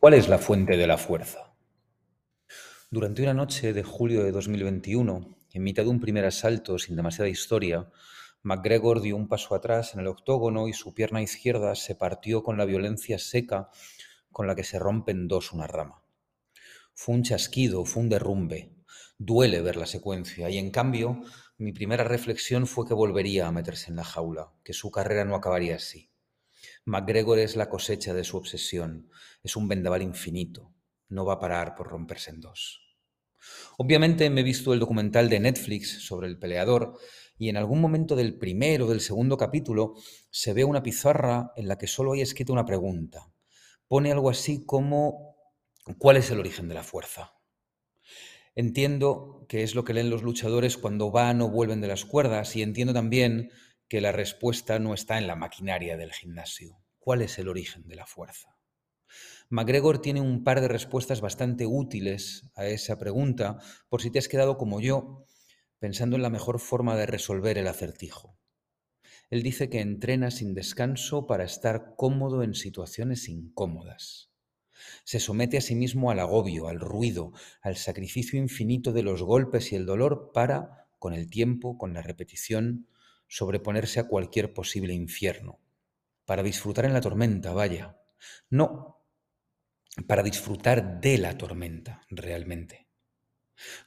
¿Cuál es la fuente de la fuerza? Durante una noche de julio de 2021, en mitad de un primer asalto sin demasiada historia, McGregor dio un paso atrás en el octógono y su pierna izquierda se partió con la violencia seca con la que se rompe en dos una rama. Fue un chasquido, fue un derrumbe. Duele ver la secuencia y en cambio mi primera reflexión fue que volvería a meterse en la jaula, que su carrera no acabaría así. MacGregor es la cosecha de su obsesión, es un vendaval infinito, no va a parar por romperse en dos. Obviamente me he visto el documental de Netflix sobre el peleador y en algún momento del primero o del segundo capítulo se ve una pizarra en la que solo hay escrita una pregunta. Pone algo así como ¿cuál es el origen de la fuerza? Entiendo que es lo que leen los luchadores cuando van o vuelven de las cuerdas y entiendo también que la respuesta no está en la maquinaria del gimnasio. ¿Cuál es el origen de la fuerza? McGregor tiene un par de respuestas bastante útiles a esa pregunta por si te has quedado como yo pensando en la mejor forma de resolver el acertijo. Él dice que entrena sin descanso para estar cómodo en situaciones incómodas. Se somete a sí mismo al agobio, al ruido, al sacrificio infinito de los golpes y el dolor para, con el tiempo, con la repetición, sobreponerse a cualquier posible infierno, para disfrutar en la tormenta, vaya. No, para disfrutar de la tormenta, realmente.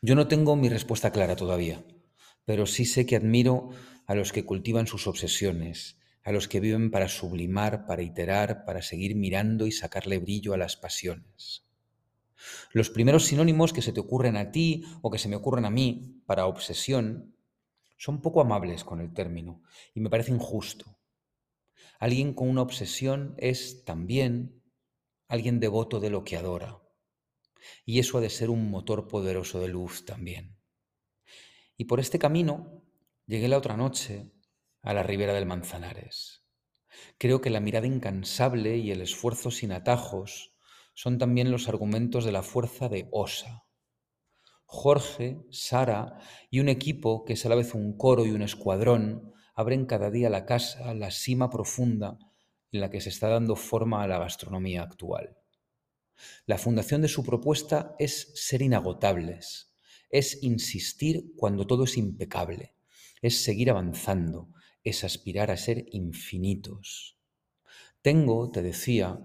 Yo no tengo mi respuesta clara todavía, pero sí sé que admiro a los que cultivan sus obsesiones, a los que viven para sublimar, para iterar, para seguir mirando y sacarle brillo a las pasiones. Los primeros sinónimos que se te ocurren a ti o que se me ocurren a mí para obsesión son poco amables con el término y me parece injusto. Alguien con una obsesión es también alguien devoto de lo que adora. Y eso ha de ser un motor poderoso de luz también. Y por este camino llegué la otra noche a la ribera del Manzanares. Creo que la mirada incansable y el esfuerzo sin atajos son también los argumentos de la fuerza de Osa, Jorge, Sara y un equipo que es a la vez un coro y un escuadrón abren cada día la casa, la cima profunda en la que se está dando forma a la gastronomía actual. La fundación de su propuesta es ser inagotables, es insistir cuando todo es impecable, es seguir avanzando, es aspirar a ser infinitos. Tengo, te decía,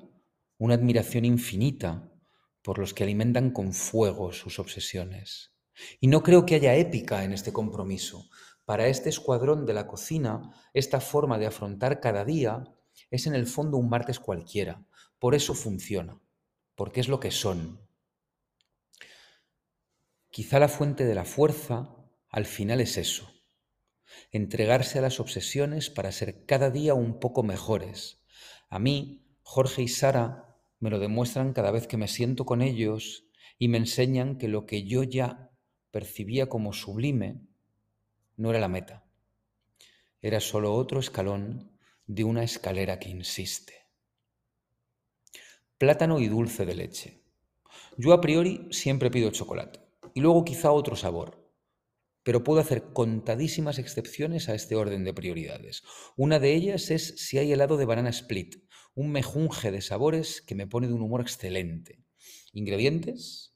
una admiración infinita por los que alimentan con fuego sus obsesiones. Y no creo que haya épica en este compromiso. Para este escuadrón de la cocina, esta forma de afrontar cada día es en el fondo un martes cualquiera. Por eso funciona, porque es lo que son. Quizá la fuente de la fuerza al final es eso, entregarse a las obsesiones para ser cada día un poco mejores. A mí, Jorge y Sara me lo demuestran cada vez que me siento con ellos y me enseñan que lo que yo ya percibía como sublime no era la meta, era solo otro escalón de una escalera que insiste. Plátano y dulce de leche. Yo a priori siempre pido chocolate y luego quizá otro sabor, pero puedo hacer contadísimas excepciones a este orden de prioridades. Una de ellas es si hay helado de banana split, un mejunje de sabores que me pone de un humor excelente. Ingredientes,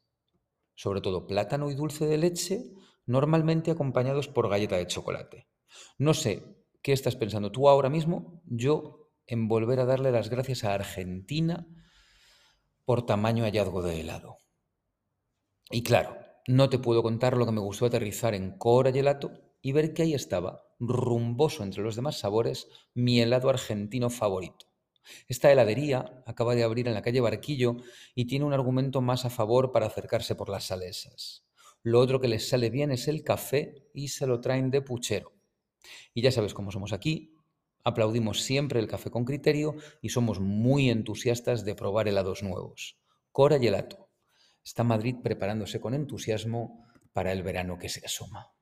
sobre todo plátano y dulce de leche, normalmente acompañados por galleta de chocolate. No sé qué estás pensando tú ahora mismo, yo en volver a darle las gracias a Argentina por tamaño hallazgo de helado. Y claro, no te puedo contar lo que me gustó aterrizar en Cora Gelato y ver que ahí estaba, rumboso entre los demás sabores, mi helado argentino favorito. Esta heladería acaba de abrir en la calle Barquillo y tiene un argumento más a favor para acercarse por las salesas. Lo otro que les sale bien es el café y se lo traen de puchero. Y ya sabes cómo somos aquí, aplaudimos siempre el café con criterio y somos muy entusiastas de probar helados nuevos. Cora Gelato. Está Madrid preparándose con entusiasmo para el verano que se asoma.